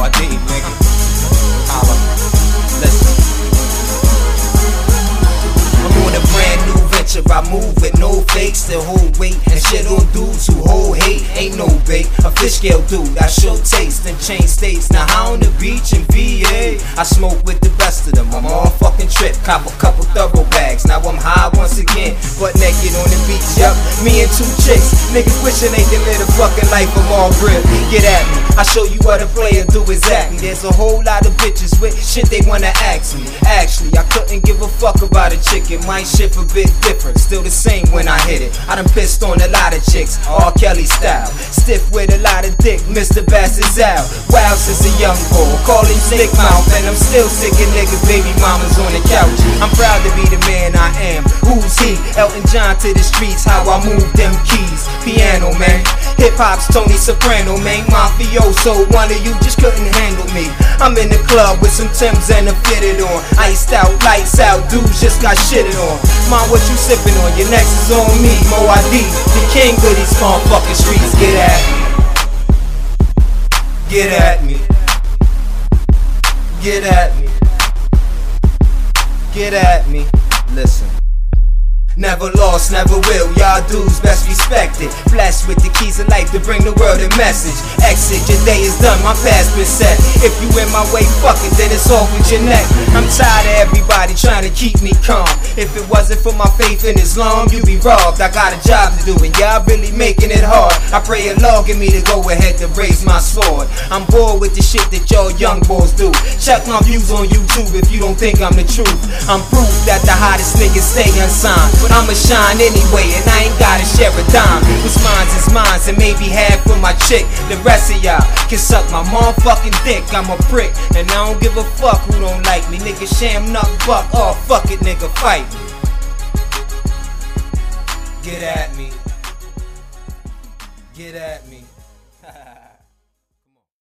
I didn't, nigga. Holla. Listen. I'm on a brand new venture. I move with no fakes to hold weight and shit on dudes who hold hate. Ain't no bait. Fish scale dude. I show taste and change states. Now how on the beach in VA? I smoke with the best of them. I'm on fucking trip. Cop a couple thorough bags. Now I'm high Niggas wishing they could live a fucking life of all grip. Get at me. I show you what a player do exactly. There's a whole lot of bitches with shit they wanna ask me. Actually, I couldn't give a fuck about a chick. It might shift a bit different. Still the same when I hit it. I done pissed on a lot of chicks. R. Kelly style. Stiff with a lot of dick. Mr. Bass is out. Wow since a young boy. Call him Slick Mouth. And I'm still sick of niggas. Baby mamas on the couch. Elton John to the streets. How I move them keys. Piano man. Hip hop's Tony Soprano, man. Mafioso, one of you just couldn't handle me. I'm in the club with some Timbs and a fitted on. Iced out, lights out, dudes just got shitted on. Mom, what you sipping on? Your next is on me, Mo ID, the king of these motherfucking streets. Get at me. Get at me. Get at me. Get at me. Listen. Never lost, never will. Y'all dudes best respected. Blessed with the keys of life to bring the world a message. Exit, your day is done, my past been set. If you in my way, fuck it, then it's off with your neck. I'm tired of everybody trying to keep me calm. If it wasn't for my faith in Islam, you'd be robbed. I got a job to do, and y'all really making it hard. I pray Allah give me the go ahead to raise my sword. I'm bored with the shit that y'all young boys do. Check my views on YouTube if you don't think I'm the truth. I'm proof that the hottest niggas stay unsigned. I'ma shine anyway, and I ain't gotta share a dime. What's mine's is mine's, and maybe half for my chick. The rest of y'all can suck my motherfucking dick. I'm a prick, and I don't give a fuck who don't like me. Nigga, sham nut buck. Oh, fuck it, nigga, fight me. Get at me. Get at me.